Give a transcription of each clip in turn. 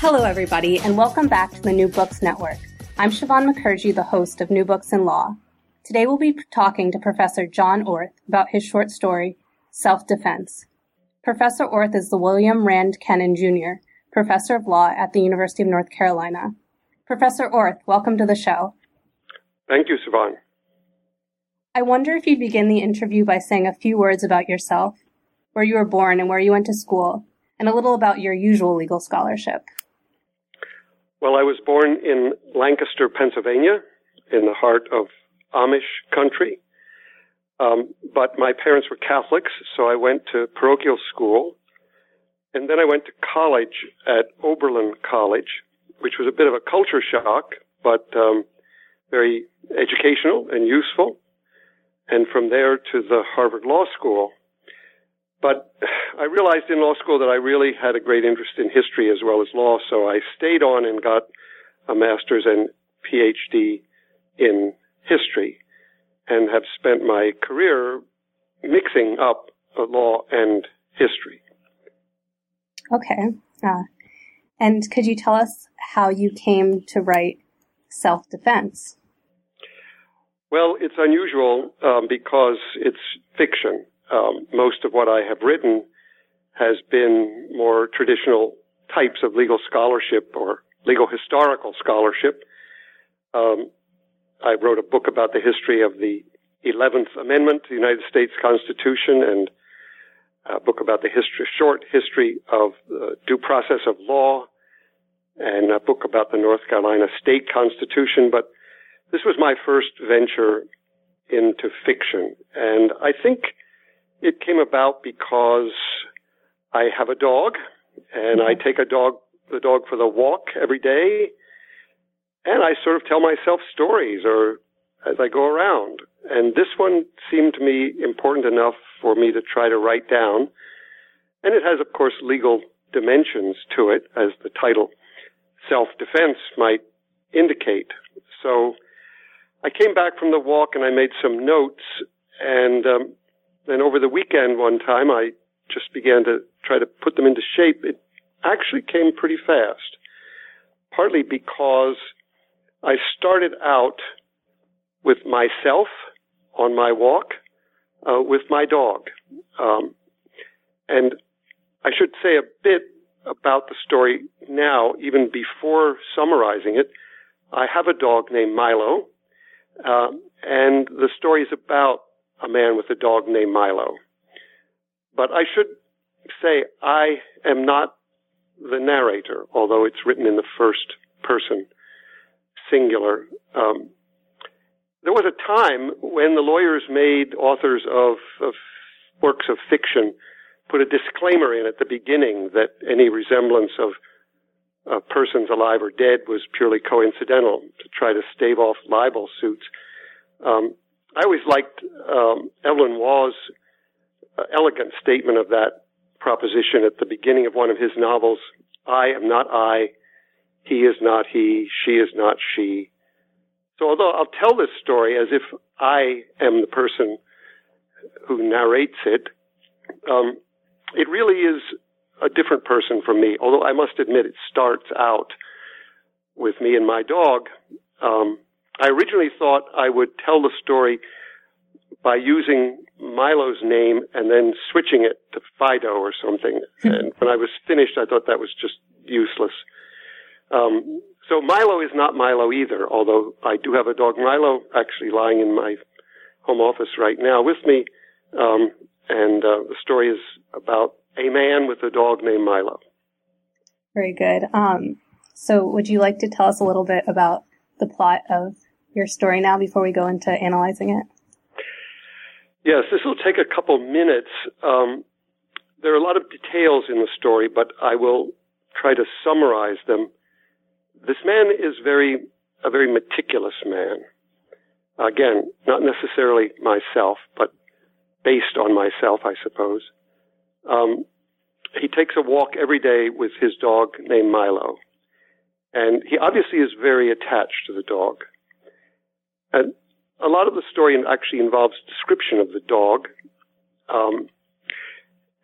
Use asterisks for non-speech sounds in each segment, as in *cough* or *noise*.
Hello, everybody, and welcome back to the New Books Network. I'm Siobhan Mukherjee, the host of New Books in Law. Today we'll be talking to Professor John Orth about his short story, Self Defense. Professor Orth is the William Rand Kenan Jr., Professor of Law at the University of North Carolina. Professor Orth, welcome to the show. Thank you, Siobhan. I wonder if you'd begin the interview by saying a few words about yourself, where you were born and where you went to school, and a little about your usual legal scholarship. Well, I was born in Lancaster, Pennsylvania, in the heart of Amish country. Um, but my parents were Catholics, so I went to parochial school. And then I went to college at Oberlin College, which was a bit of a culture shock, but um, very educational and useful. And from there to the Harvard Law School, but *sighs* I realized in law school that I really had a great interest in history as well as law, so I stayed on and got a master's and PhD in history and have spent my career mixing up law and history. Okay. Uh, and could you tell us how you came to write self defense? Well, it's unusual um, because it's fiction um, most of what I have written has been more traditional types of legal scholarship or legal historical scholarship. Um, I wrote a book about the history of the 11th Amendment to the United States Constitution and a book about the history, short history of due process of law and a book about the North Carolina state constitution. But this was my first venture into fiction. And I think it came about because I have a dog and I take a dog, the dog for the walk every day and I sort of tell myself stories or as I go around. And this one seemed to me important enough for me to try to write down. And it has, of course, legal dimensions to it, as the title self-defense might indicate. So I came back from the walk and I made some notes and um, then over the weekend one time, I just began to try to put them into shape. It actually came pretty fast, partly because I started out with myself on my walk uh, with my dog. Um, and I should say a bit about the story now, even before summarizing it. I have a dog named Milo, uh, and the story is about a man with a dog named Milo. But I should say I am not the narrator, although it's written in the first person singular. Um, there was a time when the lawyers made authors of, of works of fiction put a disclaimer in at the beginning that any resemblance of uh, persons alive or dead was purely coincidental to try to stave off libel suits. Um, I always liked um, Evelyn Waugh's uh, elegant statement of that proposition at the beginning of one of his novels. I am not I. He is not he. She is not she. So although I'll tell this story as if I am the person who narrates it, um, it really is a different person from me. Although I must admit it starts out with me and my dog. Um, I originally thought I would tell the story by using Milo's name and then switching it to Fido or something. *laughs* And when I was finished, I thought that was just useless. Um, so Milo is not Milo either, although I do have a dog Milo actually lying in my home office right now with me. Um, and uh, the story is about a man with a dog named Milo. Very good. Um, so, would you like to tell us a little bit about the plot of your story now before we go into analyzing it? Yes, this will take a couple minutes. Um, there are a lot of details in the story, but I will try to summarize them, this man is very a very meticulous man. Again, not necessarily myself, but based on myself, I suppose. Um, he takes a walk every day with his dog named Milo. And he obviously is very attached to the dog. And a lot of the story actually involves description of the dog. Um,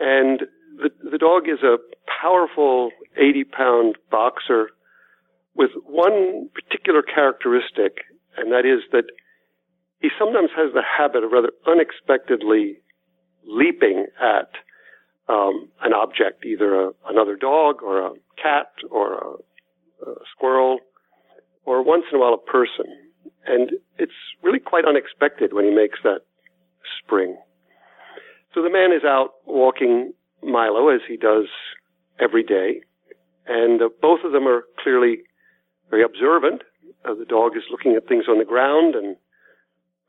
and the, the dog is a powerful 80 pound boxer with one particular characteristic, and that is that he sometimes has the habit of rather unexpectedly leaping at um, an object, either a, another dog or a cat or a, a squirrel, or once in a while a person. And it's really quite unexpected when he makes that spring. So the man is out walking Milo as he does every day, and uh, both of them are clearly very observant. Uh, the dog is looking at things on the ground and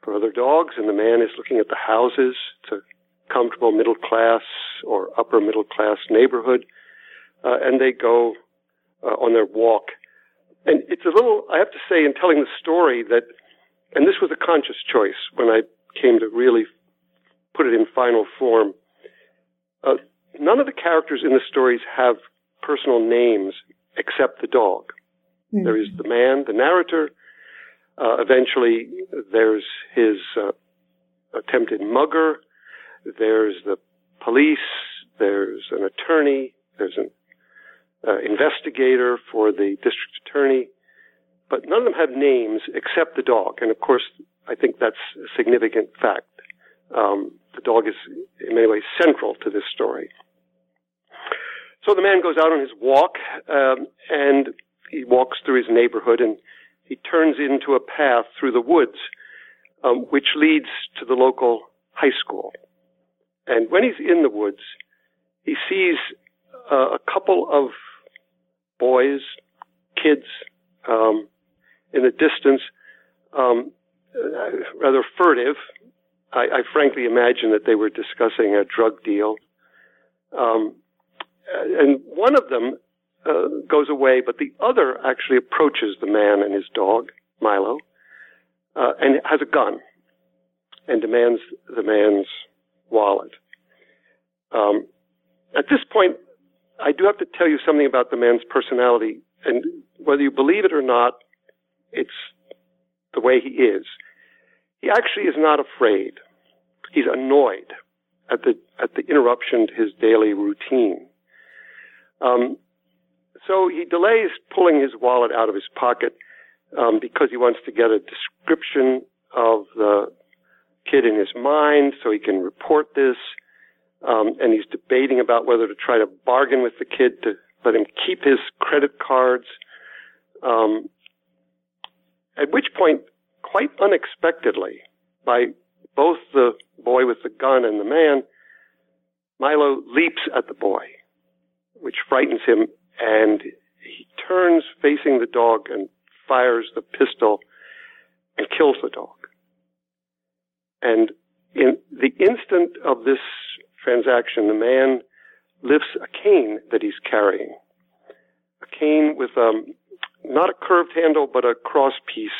for other dogs, and the man is looking at the houses. It's a comfortable middle class or upper middle class neighborhood, uh, and they go uh, on their walk. And it's a little, I have to say, in telling the story that, and this was a conscious choice when I came to really put it in final form. Uh, none of the characters in the stories have personal names except the dog. Mm-hmm. There is the man, the narrator. Uh, eventually, there's his uh, attempted mugger. There's the police. There's an attorney. There's an uh, investigator for the district attorney. But none of them have names except the dog. And of course, I think that's a significant fact. Um, the dog is in many ways central to this story. So the man goes out on his walk, um, and he walks through his neighborhood and he turns into a path through the woods, um, which leads to the local high school. And when he's in the woods, he sees uh, a couple of boys, kids, um, in the distance, um, uh, rather furtive. I, I, frankly imagine that they were discussing a drug deal. Um, and one of them uh, goes away, but the other actually approaches the man and his dog, Milo, uh, and has a gun and demands the man's wallet. Um, at this point, I do have to tell you something about the man's personality, and whether you believe it or not, it's the way he is. He actually is not afraid. He's annoyed at the at the interruption to his daily routine. Um, so he delays pulling his wallet out of his pocket um, because he wants to get a description of the kid in his mind so he can report this. Um, and he's debating about whether to try to bargain with the kid to let him keep his credit cards. Um, at which point, quite unexpectedly, by both the boy with the gun and the man, Milo leaps at the boy, which frightens him and he turns facing the dog and fires the pistol and kills the dog. And in the instant of this transaction, the man lifts a cane that he's carrying, a cane with um, not a curved handle but a cross piece,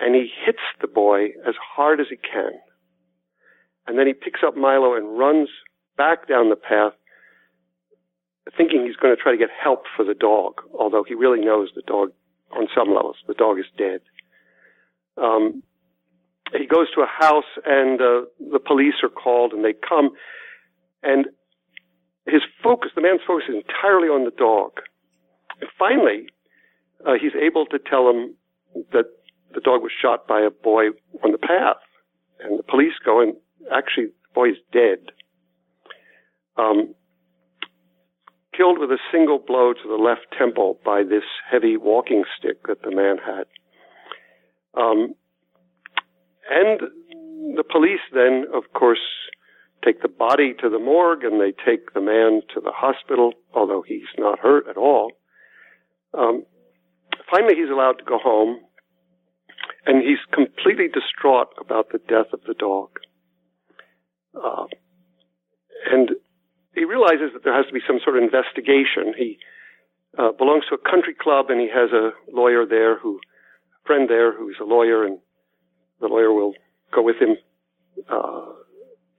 and he hits the boy as hard as he can. And then he picks up Milo and runs back down the path thinking he's going to try to get help for the dog, although he really knows the dog, on some levels, the dog is dead. Um, he goes to a house and uh, the police are called and they come and his focus, the man's focus is entirely on the dog. And finally, uh, he's able to tell him that the dog was shot by a boy on the path. And the police go and actually the boy is dead. Um, killed with a single blow to the left temple by this heavy walking stick that the man had. Um, and the police then, of course, take the body to the morgue and they take the man to the hospital, although he's not hurt at all. Um, finally, he's allowed to go home, and he's completely distraught about the death of the dog. Uh, and he realizes that there has to be some sort of investigation. He uh, belongs to a country club, and he has a lawyer there who, a friend there who's a lawyer, and the lawyer will go with him uh,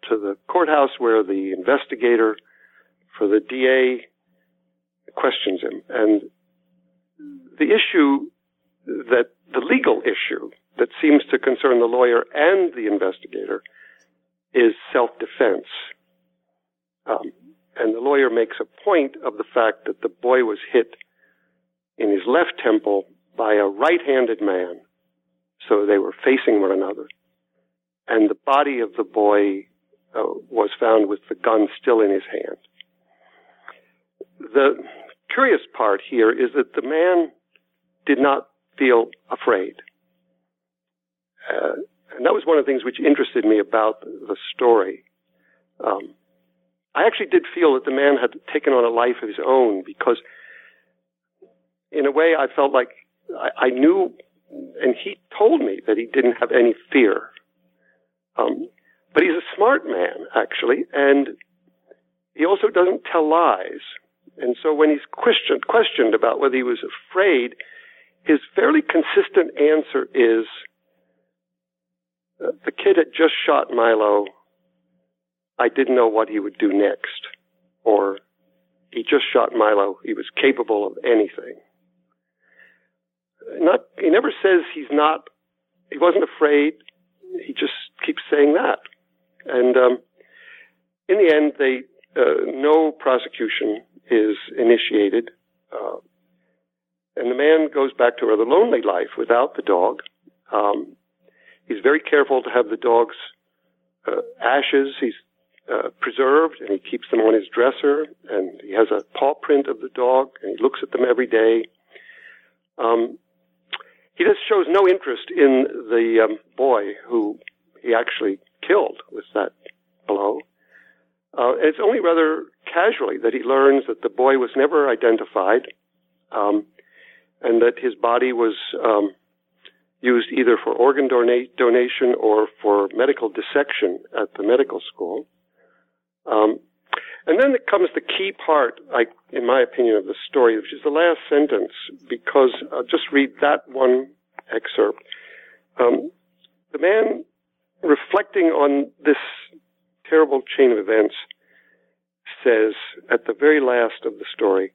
to the courthouse where the investigator for the DA questions him, and the issue that the legal issue that seems to concern the lawyer and the investigator is self-defense. Um, and the lawyer makes a point of the fact that the boy was hit in his left temple by a right-handed man. So they were facing one another. And the body of the boy uh, was found with the gun still in his hand. The curious part here is that the man did not feel afraid. Uh, and that was one of the things which interested me about the story. Um, I actually did feel that the man had taken on a life of his own because, in a way, I felt like I, I knew, and he told me that he didn't have any fear. Um, but he's a smart man, actually, and he also doesn't tell lies. And so when he's questioned, questioned about whether he was afraid, his fairly consistent answer is, uh, the kid had just shot Milo I didn't know what he would do next. Or he just shot Milo. He was capable of anything. Not, he never says he's not, he wasn't afraid. He just keeps saying that. And, um, in the end, they, uh, no prosecution is initiated. Uh, and the man goes back to a rather lonely life without the dog. Um, he's very careful to have the dog's uh, ashes. He's uh, preserved, and he keeps them on his dresser, and he has a paw print of the dog, and he looks at them every day. Um, he just shows no interest in the um, boy who he actually killed with that blow. Uh, it's only rather casually that he learns that the boy was never identified, um, and that his body was um, used either for organ dona- donation or for medical dissection at the medical school. Um, and then comes the key part, I, in my opinion, of the story, which is the last sentence, because I'll just read that one excerpt. Um, the man reflecting on this terrible chain of events says at the very last of the story,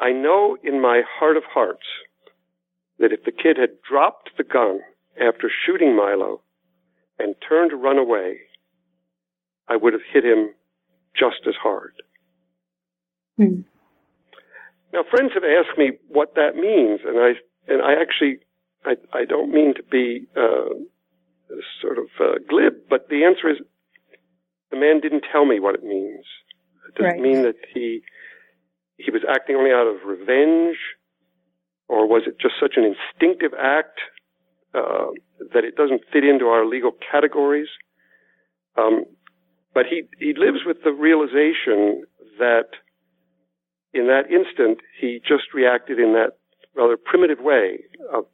I know in my heart of hearts that if the kid had dropped the gun after shooting Milo and turned to run away, I would have hit him just as hard. Hmm. Now, friends have asked me what that means, and I and I actually I, I don't mean to be uh, sort of uh, glib, but the answer is the man didn't tell me what it means. It doesn't right. mean that he he was acting only out of revenge, or was it just such an instinctive act uh, that it doesn't fit into our legal categories? Um, but he, he lives with the realization that in that instant, he just reacted in that rather primitive way of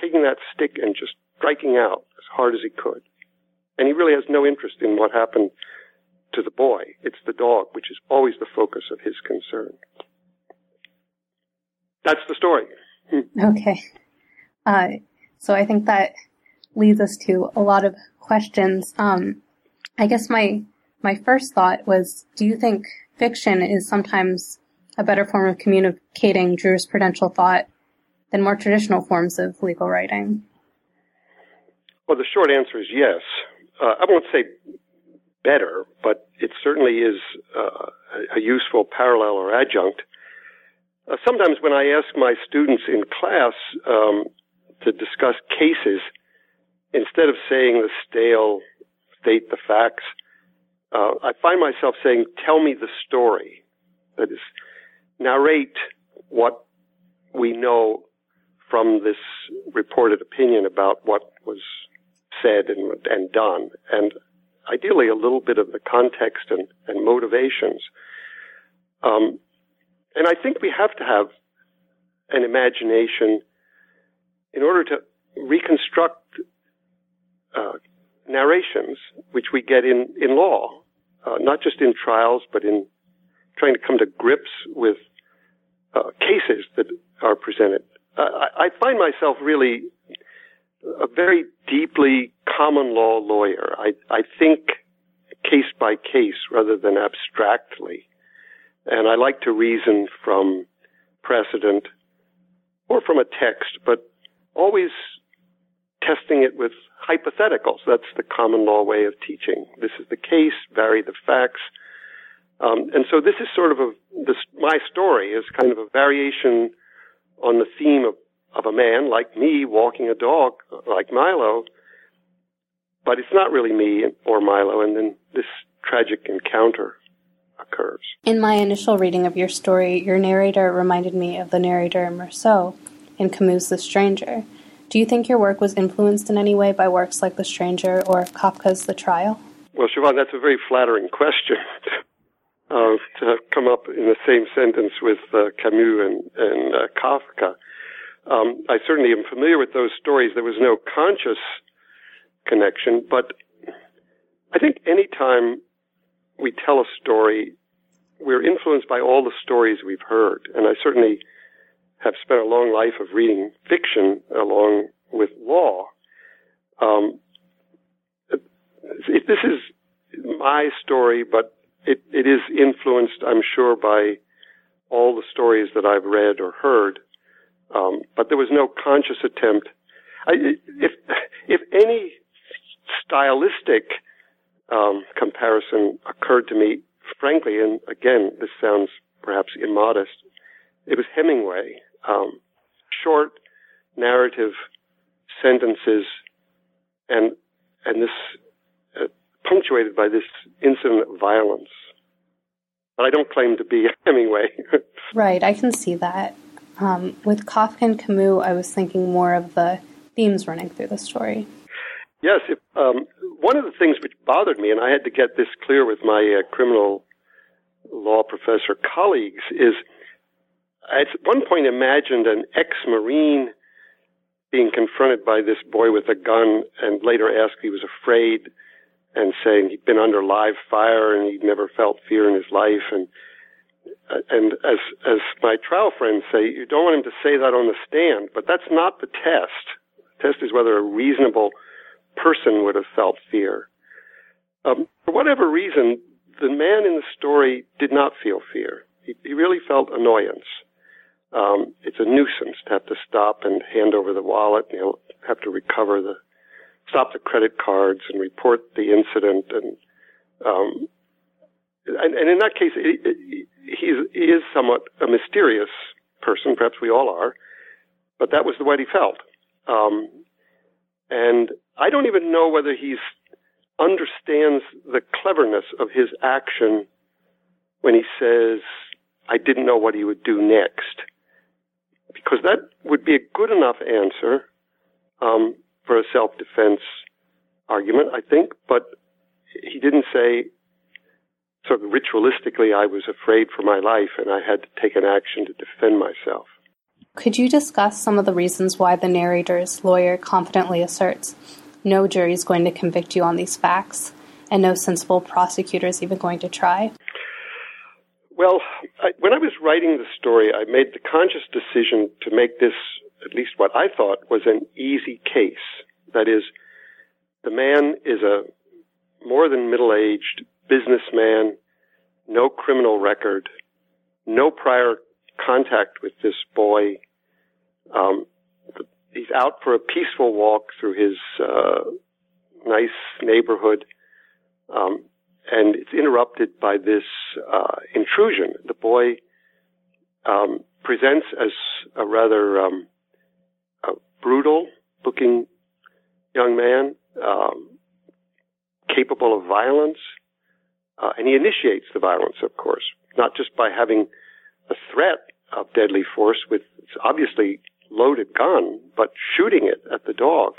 taking that stick and just striking out as hard as he could. And he really has no interest in what happened to the boy. It's the dog, which is always the focus of his concern. That's the story. *laughs* Okay. Uh, so I think that leads us to a lot of questions. Um, I guess my my first thought was, do you think fiction is sometimes a better form of communicating jurisprudential thought than more traditional forms of legal writing? Well, the short answer is yes. Uh, I won't say better, but it certainly is uh, a useful parallel or adjunct. Uh, sometimes when I ask my students in class um, to discuss cases, instead of saying the stale state the facts. Uh, I find myself saying, tell me the story. That is, narrate what we know from this reported opinion about what was said and, and done, and ideally a little bit of the context and, and motivations. Um, and I think we have to have an imagination in order to reconstruct uh, narrations, which we get in, in law, uh, not just in trials, but in trying to come to grips with uh, cases that are presented. I, I find myself really a very deeply common law lawyer. I, I think case by case rather than abstractly. And I like to reason from precedent or from a text, but always testing it with hypotheticals. That's the common law way of teaching. This is the case, vary the facts. Um, and so this is sort of a, this, my story is kind of a variation on the theme of, of a man like me walking a dog like Milo, but it's not really me or Milo. And then this tragic encounter occurs. In my initial reading of your story, your narrator reminded me of the narrator in Meursault in Camus' The Stranger. Do you think your work was influenced in any way by works like The Stranger or Kafka's The Trial? Well, Siobhan, that's a very flattering question *laughs* uh, to have come up in the same sentence with uh, Camus and, and uh, Kafka. Um, I certainly am familiar with those stories. There was no conscious connection, but I think any time we tell a story, we're influenced by all the stories we've heard. And I certainly have spent a long life of reading fiction along with law. Um, this is my story, but it, it is influenced, I'm sure, by all the stories that I've read or heard. Um, but there was no conscious attempt. I, if if any stylistic um, comparison occurred to me, frankly, and again, this sounds perhaps immodest. It was Hemingway um, short narrative sentences, and and this uh, punctuated by this incident of violence. But I don't claim to be *laughs* Hemingway. right, I can see that. Um, with Kafka and Camus, I was thinking more of the themes running through the story. Yes, if, um, one of the things which bothered me, and I had to get this clear with my uh, criminal law professor colleagues, is At one point imagined an ex-marine being confronted by this boy with a gun and later asked he was afraid and saying he'd been under live fire and he'd never felt fear in his life. And and as as my trial friends say you don't want him to say that on the stand but that's not the test. The test is whether a reasonable person would have felt fear. Um, for whatever reason the man in the story did not feel fear. He, he really felt annoyance um, it's a nuisance to have to stop and hand over the wallet. And he'll have to recover the, stop the credit cards and report the incident. And, um, and, and in that case, it, it, he is somewhat a mysterious person. Perhaps we all are. But that was the way he felt. Um, and I don't even know whether he understands the cleverness of his action when he says, I didn't know what he would do next because that would be a good enough answer um, for a self-defense argument, I think. But he didn't say sort of ritualistically, I was afraid for my life and I had to take an action to defend myself. Could you discuss some of the reasons why the narrator's lawyer confidently asserts no jury is going to convict you on these facts and no sensible prosecutor is even going to try? Well, I, when I was writing the story, I made the conscious decision to make this, at least what I thought, was an easy case. That is, the man is a more than middle aged businessman, no criminal record, no prior contact with this boy. Um, he's out for a peaceful walk through his uh, nice neighborhood. Um, and it's interrupted by this uh, intrusion. The boy um, presents as a rather um, a brutal-looking young man, um, capable of violence, uh, and he initiates the violence, of course, not just by having a threat of deadly force with obviously loaded gun, but shooting it at the dog.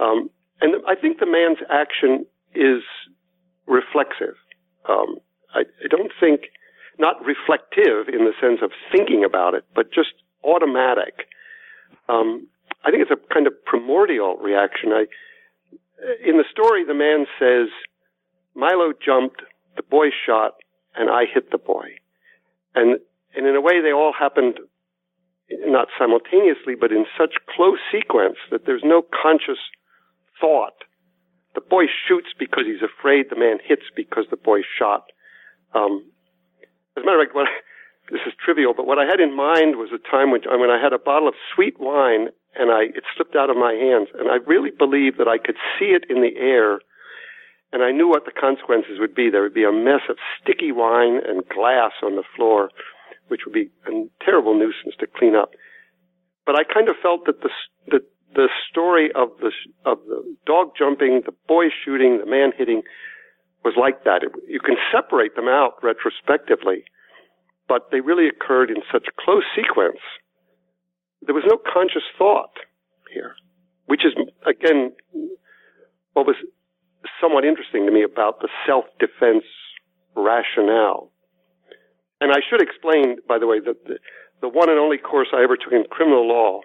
Um, and I think the man's action is reflexive. Um, I, I don't think, not reflective in the sense of thinking about it, but just automatic. Um, I think it's a kind of primordial reaction. I, in the story, the man says, Milo jumped, the boy shot, and I hit the boy. And and in a way, they all happened not simultaneously, but in such close sequence that there's no conscious thought. The boy shoots because he's afraid. The man hits because the boy shot. Um, as a matter of fact, what, *laughs* this is trivial, but what I had in mind was a time when, when I had a bottle of sweet wine and I, it slipped out of my hands, and I really believed that I could see it in the air, and I knew what the consequences would be. There would be a mess of sticky wine and glass on the floor, which would be a terrible nuisance to clean up. But I kind of felt that the, the, the story of the, of the dog jumping, the boy shooting, the man hitting was like that. It, you can separate them out retrospectively, but they really occurred in such close sequence. There was no conscious thought here, which is, again, what was somewhat interesting to me about the self-defense rationale. And I should explain, by the way, that the, the one and only course I ever took in criminal law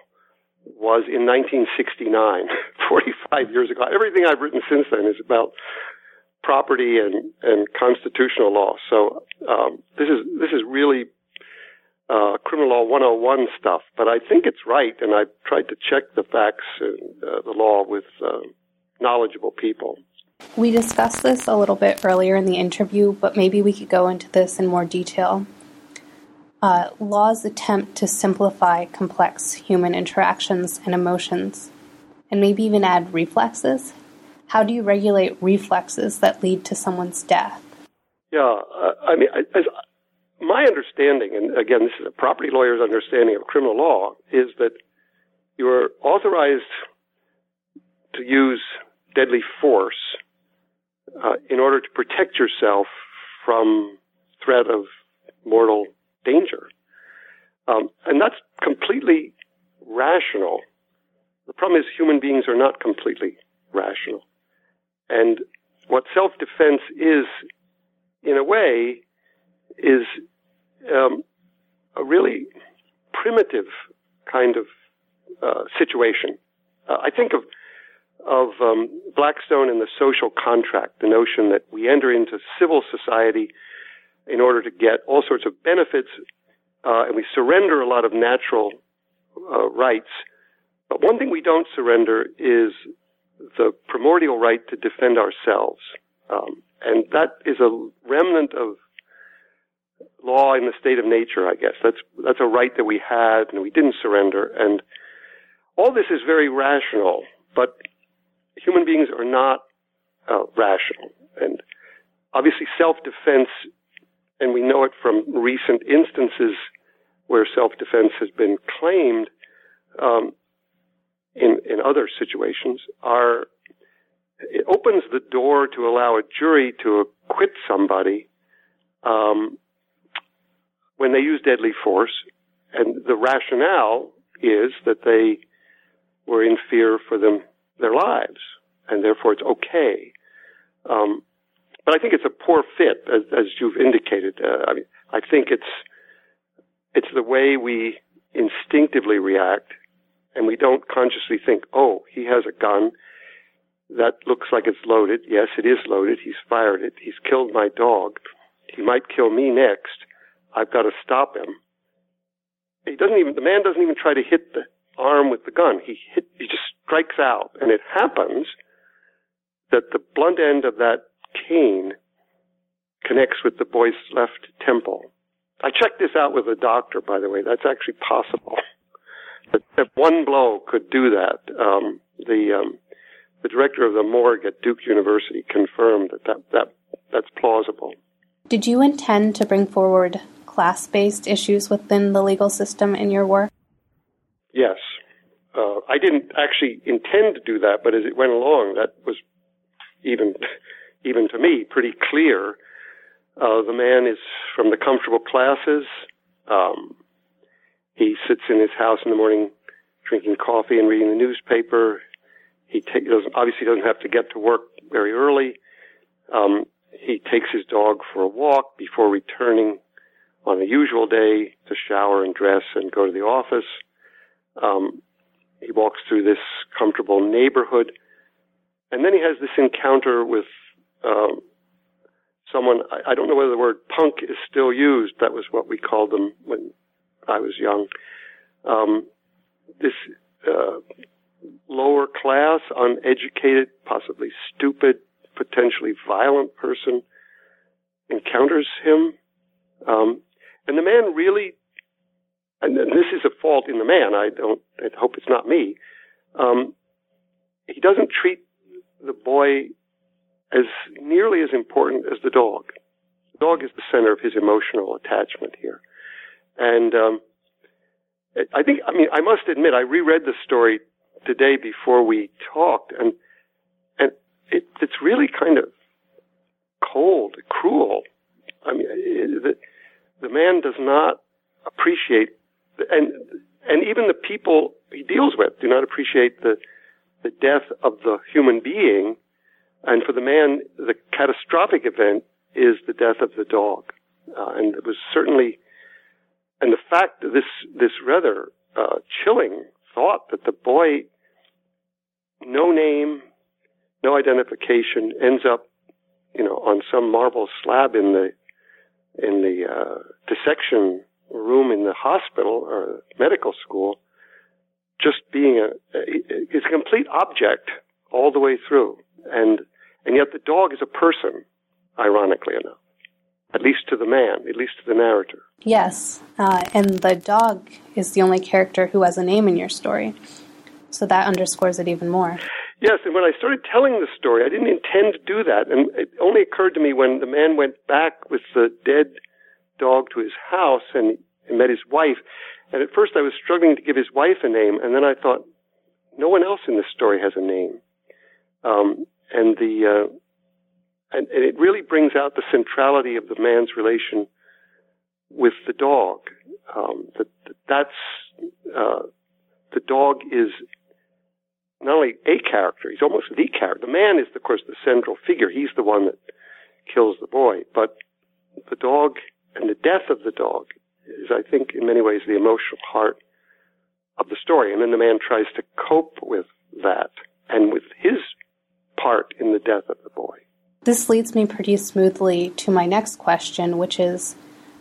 was in 1969, *laughs* 45 years ago. Everything I've written since then is about property and, and constitutional law. So um, this is this is really uh, criminal law 101 stuff. But I think it's right, and I've tried to check the facts and uh, the law with uh, knowledgeable people. We discussed this a little bit earlier in the interview, but maybe we could go into this in more detail. Uh, laws attempt to simplify complex human interactions and emotions, and maybe even add reflexes. How do you regulate reflexes that lead to someone's death? Yeah, uh, I mean, as my understanding, and again, this is a property lawyer's understanding of criminal law, is that you are authorized to use deadly force uh, in order to protect yourself from threat of mortal danger. Um, and that's completely rational. The problem is human beings are not completely rational. And what self-defense is, in a way, is um, a really primitive kind of uh, situation. Uh, I think of of um, Blackstone and the social contract, the notion that we enter into civil society in order to get all sorts of benefits, uh, and we surrender a lot of natural uh, rights. But one thing we don't surrender is the primordial right to defend ourselves. Um, and that is a remnant of law in the state of nature, I guess. That's, that's a right that we had and we didn't surrender. And all this is very rational, but human beings are not uh, rational. And obviously self-defense, and we know it from recent instances where self-defense has been claimed, um, in, in other situations are, it opens the door to allow a jury to acquit somebody, um, when they use deadly force. And the rationale is that they were in fear for them, their lives, and therefore it's okay. Um, but I think it's a poor fit, as, as you've indicated. Uh, I mean, I think it's it's the way we instinctively react and we don't consciously think, oh, he has a gun that looks like it's loaded. Yes, it is loaded. He's fired it. He's killed my dog. He might kill me next. I've got to stop him. He doesn't even, the man doesn't even try to hit the arm with the gun. He hit, he just strikes out. And it happens that the blunt end of that cane connects with the boy's left temple. I checked this out with a doctor, by the way. That's actually possible that, one blow could do that. Um, the um, the director of the morgue at Duke University confirmed that, that, that that's plausible. Did you intend to bring forward class based issues within the legal system in your work? Yes. Uh, I didn't actually intend to do that, but as it went along, that was even even to me pretty clear. Uh, the man is from the comfortable classes. Um, he sits in his house in the morning drinking coffee and reading the newspaper. He doesn't, obviously doesn't have to get to work very early. Um, he takes his dog for a walk before returning on a usual day to shower and dress and go to the office. Um, he walks through this comfortable neighborhood, and then he has this encounter with um, someone, I, I don't know whether the word punk is still used. That was what we called them when I was young. Um, this uh, lower class, uneducated, possibly stupid, potentially violent person encounters him. Um, and the man really, and this is a fault in the man, I don't, I hope it's not me, um, he doesn't treat the boy as nearly as important as the dog. The dog is the center of his emotional attachment here. And, um, I think, I mean, I must admit, I reread the story today before we talked, and and it, it's really kind of cold, cruel. I mean, it, the the man does not appreciate, and and even the people he deals with do not appreciate the the death of the human being, and for the man, the catastrophic event is the death of the dog, uh, and it was certainly, and the fact that this this rather uh, chilling thought that the boy no name, no identification, ends up, you know, on some marble slab in the in the uh, dissection room in the hospital or medical school, just being a, is a complete object all the way through, and and yet the dog is a person, ironically enough, at least to the man, at least to the narrator. Yes, uh, and the dog is the only character who has a name in your story. So that underscores it even more. Yes, and when I started telling the story, I didn't intend to do that. And it only occurred to me when the man went back with the dead dog to his house and, and met his wife. And at first I was struggling to give his wife a name, and then I thought, no one else in this story has a name. Um, and the, uh, and, and it really brings out the centrality of the man's relation with the dog. Um, that, that's, uh, the dog is not only a character, he's almost the character. The man is, of course, the central figure. He's the one that kills the boy. But the dog and the death of the dog is, I think, in many ways the emotional heart of the story. And then the man tries to cope with that and with his part in the death of the boy. This leads me pretty smoothly to my next question, which is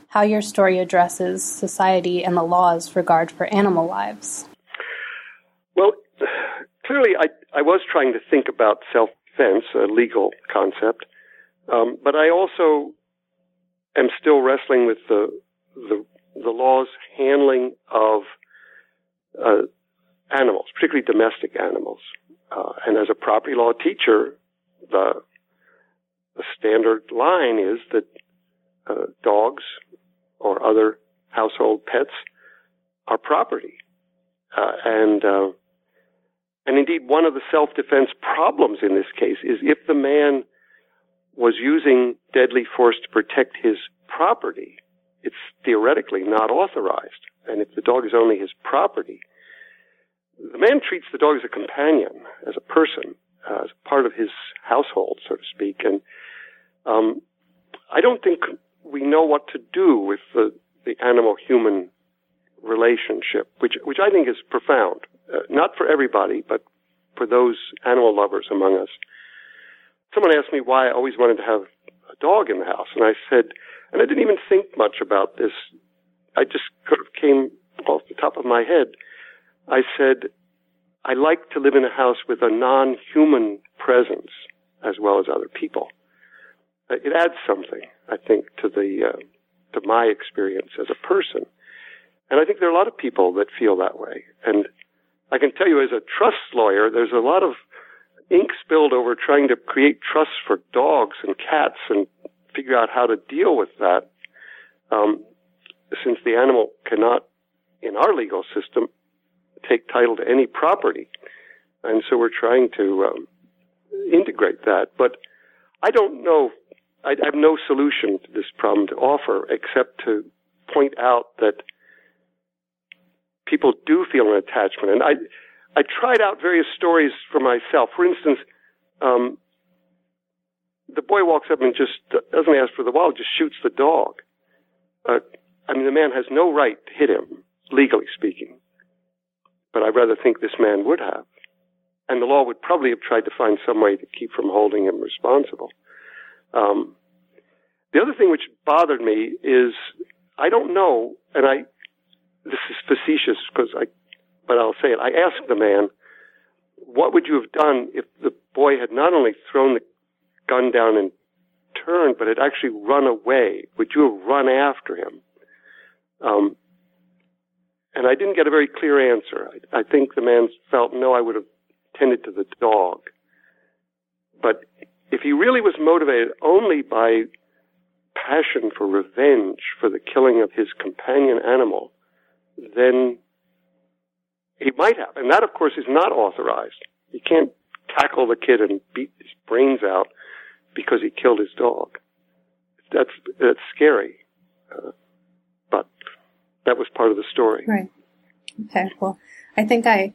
how your story addresses society and the law's regard for animal lives. Well, clearly I, I was trying to think about self-defense, a legal concept, um, but I also am still wrestling with the, the, the law's handling of uh, animals, particularly domestic animals. Uh, and as a property law teacher, the, the standard line is that uh, dogs or other household pets are property. Uh, and uh, and indeed, one of the self-defense problems in this case is if the man was using deadly force to protect his property, it's theoretically not authorized. And if the dog is only his property, the man treats the dog as a companion, as a person, uh, as part of his household, so to speak. And um, I don't think we know what to do with the, the animal-human relationship, which which I think is profound uh, not for everybody, but for those animal lovers among us. Someone asked me why I always wanted to have a dog in the house, and I said, and I didn't even think much about this. I just sort of came off the top of my head. I said, I like to live in a house with a non-human presence as well as other people. Uh, it adds something, I think, to the uh, to my experience as a person, and I think there are a lot of people that feel that way. And I can tell you as a trust lawyer, there's a lot of ink spilled over trying to create trusts for dogs and cats and figure out how to deal with that. Um, since the animal cannot, in our legal system, take title to any property. And so we're trying to um, integrate that. But I don't know, I have no solution to this problem to offer except to point out that people do feel an attachment. And I, I tried out various stories for myself. For instance, um, the boy walks up and just doesn't ask for the wallet, just shoots the dog. Uh, I mean, the man has no right to hit him, legally speaking. But I rather think this man would have. And the law would probably have tried to find some way to keep from holding him responsible. Um, the other thing which bothered me is I don't know, and I this is facetious because I, but I'll say it. I asked the man, "What would you have done if the boy had not only thrown the gun down and turned, but had actually run away? Would you have run after him?" Um, and I didn't get a very clear answer. I, I think the man felt, "No, I would have tended to the dog." But if he really was motivated only by passion for revenge for the killing of his companion animal, then he might have. And that, of course, is not authorized. You can't tackle the kid and beat his brains out because he killed his dog. That's that's scary, uh, that was part of the story. Right. Okay. Well, I think I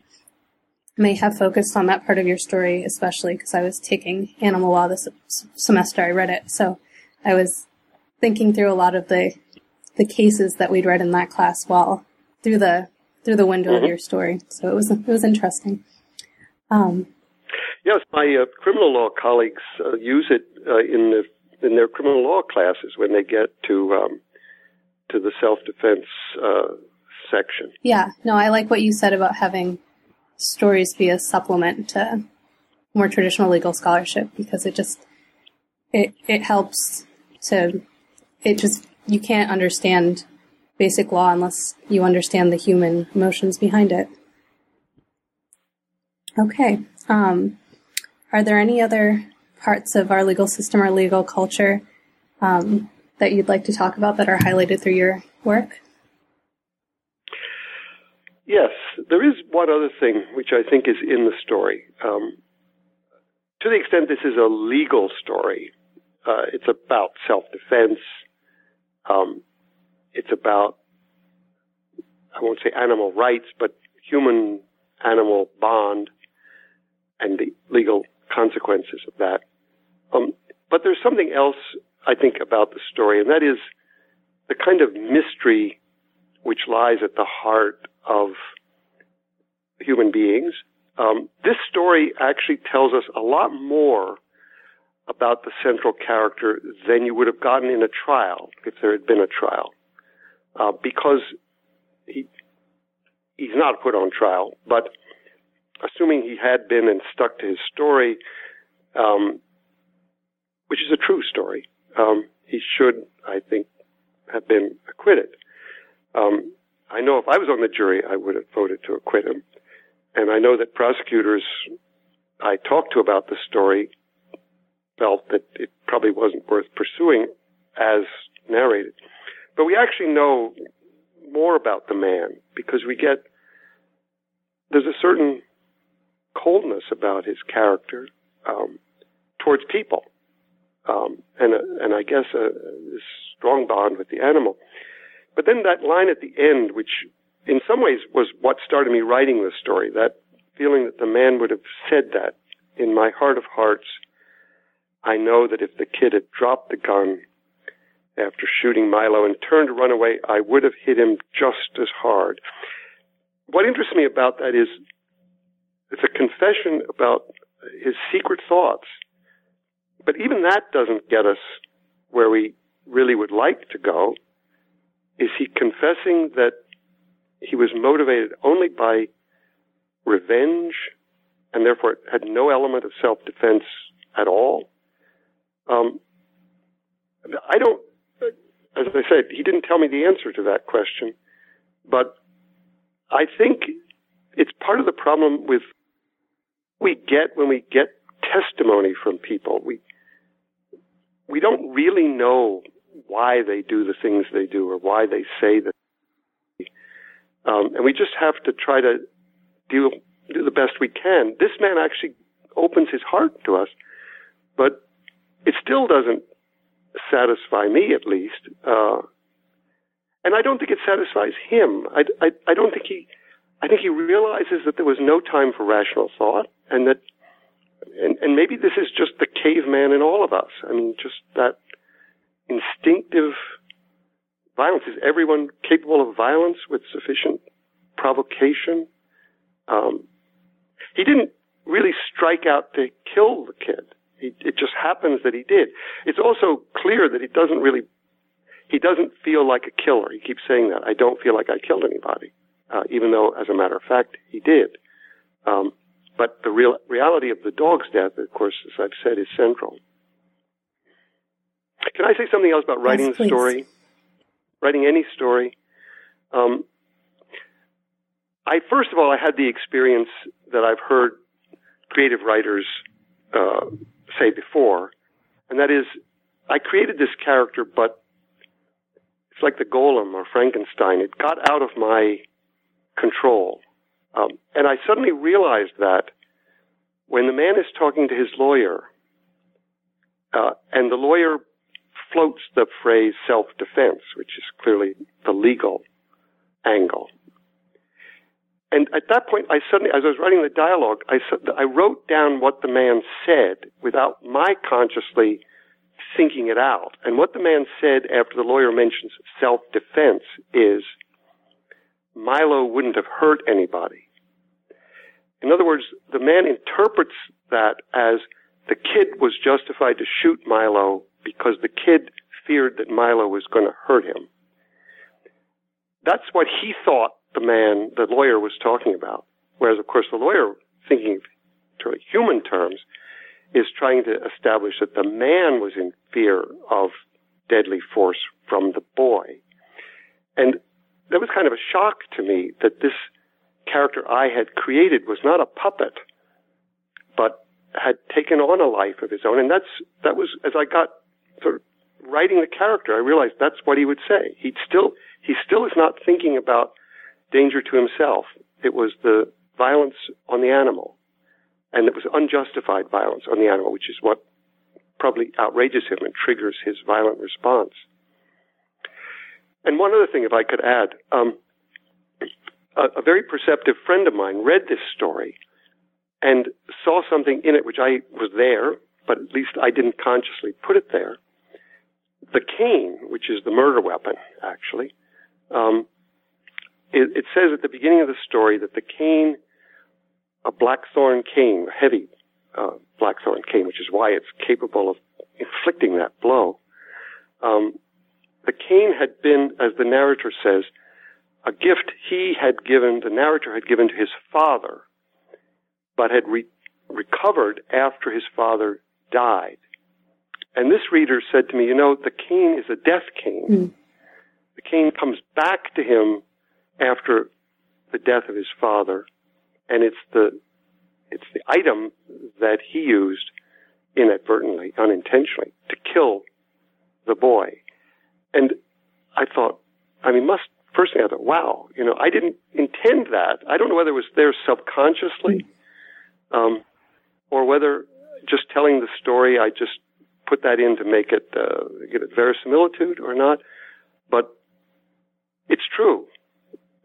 may have focused on that part of your story, especially because I was taking animal law this semester. I read it, so I was thinking through a lot of the the cases that we'd read in that class while through the through the window mm-hmm. of your story. So it was it was interesting. Um, yes, my uh, criminal law colleagues uh, use it uh, in the in their criminal law classes when they get to um, to the self defense uh, section. Yeah, no, I like what you said about having stories be a supplement to more traditional legal scholarship because it just it it helps to it just you can't understand basic law unless you understand the human emotions behind it. Okay. Um, are there any other parts of our legal system or legal culture um, that you'd like to talk about that are highlighted through your work? Yes, there is one other thing which I think is in the story. Um, to the extent this is a legal story, uh, it's about self-defense, um, it's about, I won't say animal rights, but human animal bond and the legal consequences of that. Um, but there's something else I think about the story, and that is the kind of mystery which lies at the heart of human beings. Um, this story actually tells us a lot more about the central character than you would have gotten in a trial if there had been a trial, uh, because he he's not put on trial. But assuming he had been and stuck to his story, um, which is a true story, um, he should, I think, have been acquitted. Um, I know if I was on the jury, I would have voted to acquit him. And I know that prosecutors I talked to about the story felt that it probably wasn't worth pursuing as narrated. But we actually know more about the man because we get there's a certain coldness about his character um, towards people, um, and a, and I guess a, a strong bond with the animal. But then that line at the end, which in some ways was what started me writing this story, that feeling that the man would have said that in my heart of hearts I know that if the kid had dropped the gun after shooting Milo and turned to run away, I would have hit him just as hard. What interests me about that is it's a confession about his secret thoughts. But even that doesn't get us where we really would like to go. Is he confessing that he was motivated only by revenge and therefore had no element of self-defense at all? Um, I don't, as I said, he didn't tell me the answer to that question, but I think it's part of the problem with we get when we get testimony from people. We we don't really know why they do the things they do or why they say that, um, and we just have to try to do do the best we can. This man actually opens his heart to us, but it still doesn't satisfy me, at least. Uh, and I don't think it satisfies him. I, I, I don't think he, I think he realizes that there was no time for rational thought and that, and, and maybe this is just the caveman in all of us. I mean, just that instinctive violence. Is everyone capable of violence with sufficient provocation? Um, he didn't really strike out to kill the kid He, it just happens that he did. It's also clear that he doesn't really, he doesn't feel like a killer. He keeps saying that. I don't feel like I killed anybody, uh, even though, as a matter of fact, he did. Um, but the real reality of the dog's death, of course, as I've said, is central. Can I say something else about writing yes, the story? Writing any story. Um, I first of all, I had the experience that I've heard creative writers uh, say before, and that is, I created this character, but it's like the golem or Frankenstein. It got out of my control. Um, and I suddenly realized that when the man is talking to his lawyer, uh, and the lawyer floats the phrase self-defense, which is clearly the legal angle. And at that point, I suddenly, as I was writing the dialogue, I, I wrote down what the man said without my consciously thinking it out. And what the man said after the lawyer mentions self-defense is, Milo wouldn't have hurt anybody. In other words, the man interprets that as the kid was justified to shoot Milo because the kid feared that Milo was going to hurt him. That's what he thought the man, the lawyer was talking about. Whereas, of course, the lawyer, thinking in human terms, is trying to establish that the man was in fear of deadly force from the boy. And that was kind of a shock to me that this character I had created was not a puppet, but had taken on a life of his own. And that's, that was, as I got sort of writing the character, I realized that's what he would say. He'd still, he still is not thinking about danger to himself. It was the violence on the animal. And it was unjustified violence on the animal, which is what probably outrages him and triggers his violent response. And one other thing, if I could add, um, a, a very perceptive friend of mine read this story and saw something in it which I was there, but at least I didn't consciously put it there. The cane, which is the murder weapon, actually, um, it, it, says at the beginning of the story that the cane, a blackthorn cane, a heavy uh, blackthorn cane, which is why it's capable of inflicting that blow. Um, the cane had been, as the narrator says, a gift he had given, the narrator had given to his father, but had re- recovered after his father died. And this reader said to me, you know, the cane is a death cane. Mm. The cane comes back to him after the death of his father, and it's the it's the item that he used inadvertently, unintentionally, to kill the boy. And I thought, I mean, must first thing I thought, wow, you know, I didn't intend that. I don't know whether it was there subconsciously, um, or whether just telling the story, I just put that in to make it uh, give it verisimilitude or not. But it's true.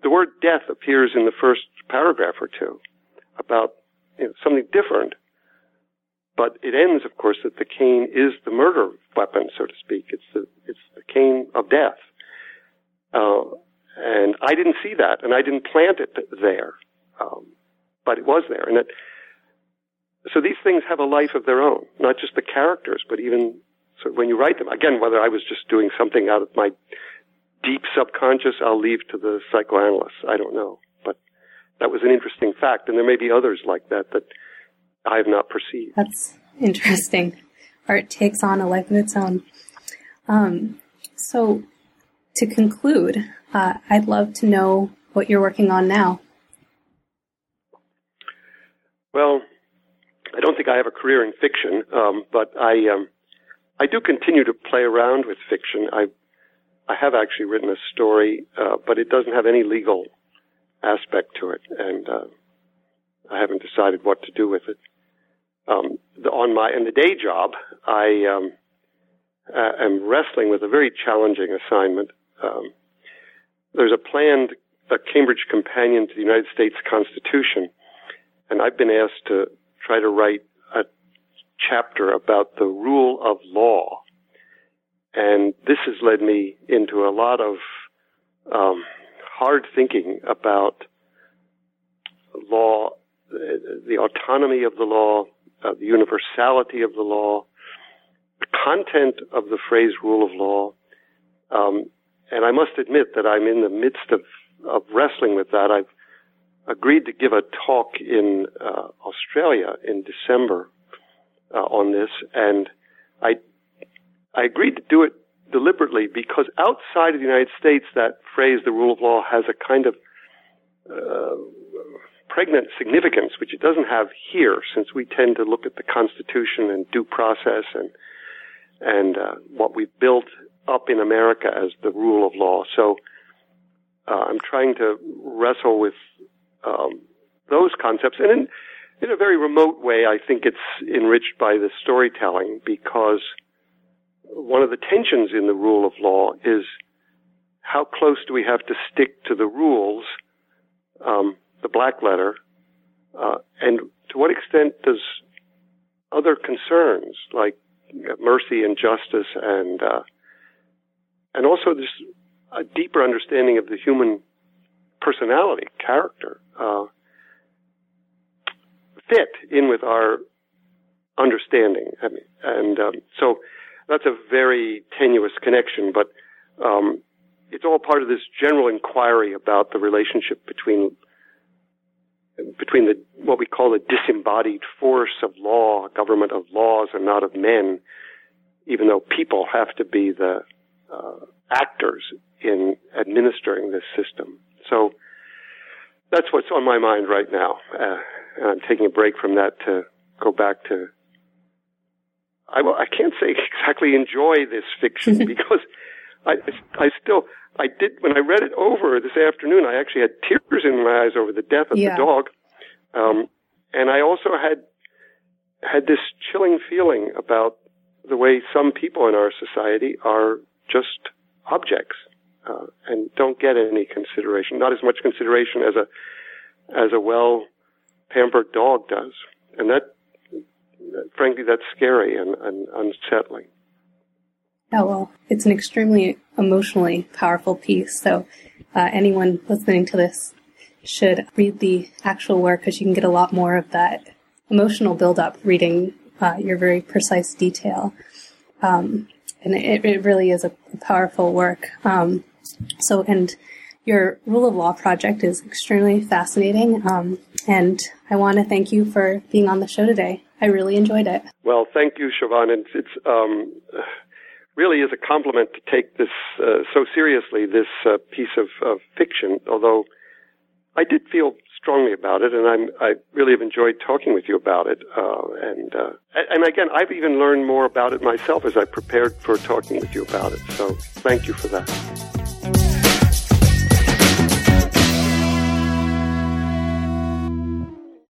The word death appears in the first paragraph or two about you know, something different. But it ends, of course, that the cane is the murder weapon, so to speak. It's the it's the cane of death. Uh, and I didn't see that, and I didn't plant it there, um, but it was there. And it, so these things have a life of their own, not just the characters, but even so when you write them. Again, whether I was just doing something out of my deep subconscious, I'll leave to the psychoanalysts. I don't know, but that was an interesting fact, and there may be others like that that I have not perceived. That's interesting. Art takes on a life of its own. Um, so, to conclude, uh, I'd love to know what you're working on now. Well, I don't think I have a career in fiction, um, but I um, I do continue to play around with fiction. I I have actually written a story, uh, but it doesn't have any legal aspect to it, and uh, I haven't decided what to do with it. Um, the, on my in the day job, I um, uh, am wrestling with a very challenging assignment. Um, there's a planned a Cambridge companion to the United States Constitution, and I've been asked to try to write a chapter about the rule of law. And this has led me into a lot of um, hard thinking about law, the autonomy of the law, uh, the universality of the law, the content of the phrase rule of law. Um, and I must admit that I'm in the midst of, of wrestling with that. I've agreed to give a talk in uh, Australia in December uh, on this, and I I agreed to do it deliberately because outside of the United States, that phrase, the rule of law, has a kind of uh, pregnant significance, which it doesn't have here, since we tend to look at the Constitution and due process and and uh, what we've built up in America as the rule of law. So uh, I'm trying to wrestle with um, those concepts, and in in a very remote way, I think it's enriched by the storytelling because one of the tensions in the rule of law is how close do we have to stick to the rules, um, the black letter, uh, and to what extent does other concerns like mercy and justice and uh, and also this a deeper understanding of the human personality, character, uh, fit in with our understanding. I mean, and um, so that's a very tenuous connection, but um, it's all part of this general inquiry about the relationship between between the what we call the disembodied force of law, government of laws and not of men, even though people have to be the uh, actors in administering this system. So that's what's on my mind right now. Uh, and I'm taking a break from that to go back to I, I can't say *laughs* exactly enjoy this fiction *laughs* because I, I still, I did, when I read it over this afternoon, I actually had tears in my eyes over the death of yeah. the dog. Um, and I also had, had this chilling feeling about the way some people in our society are just objects, uh, and don't get any consideration, not as much consideration as a, as a well pampered dog does. And that frankly, that's scary and, and unsettling. Oh, well, it's an extremely emotionally powerful piece. So, uh, anyone listening to this should read the actual work because you can get a lot more of that emotional buildup reading uh, your very precise detail. Um, and it, it, really is a powerful work. Um, so, and your rule of law project is extremely fascinating. Um, and I want to thank you for being on the show today. I really enjoyed it. Well, thank you, Siobhan. And it's um, really is a compliment to take this uh, so seriously, this uh, piece of, of, fiction, although I did feel strongly about it, and I'm, I really have enjoyed talking with you about it. Uh, and, uh, and again, I've even learned more about it myself as I prepared for talking with you about it. So thank you for that.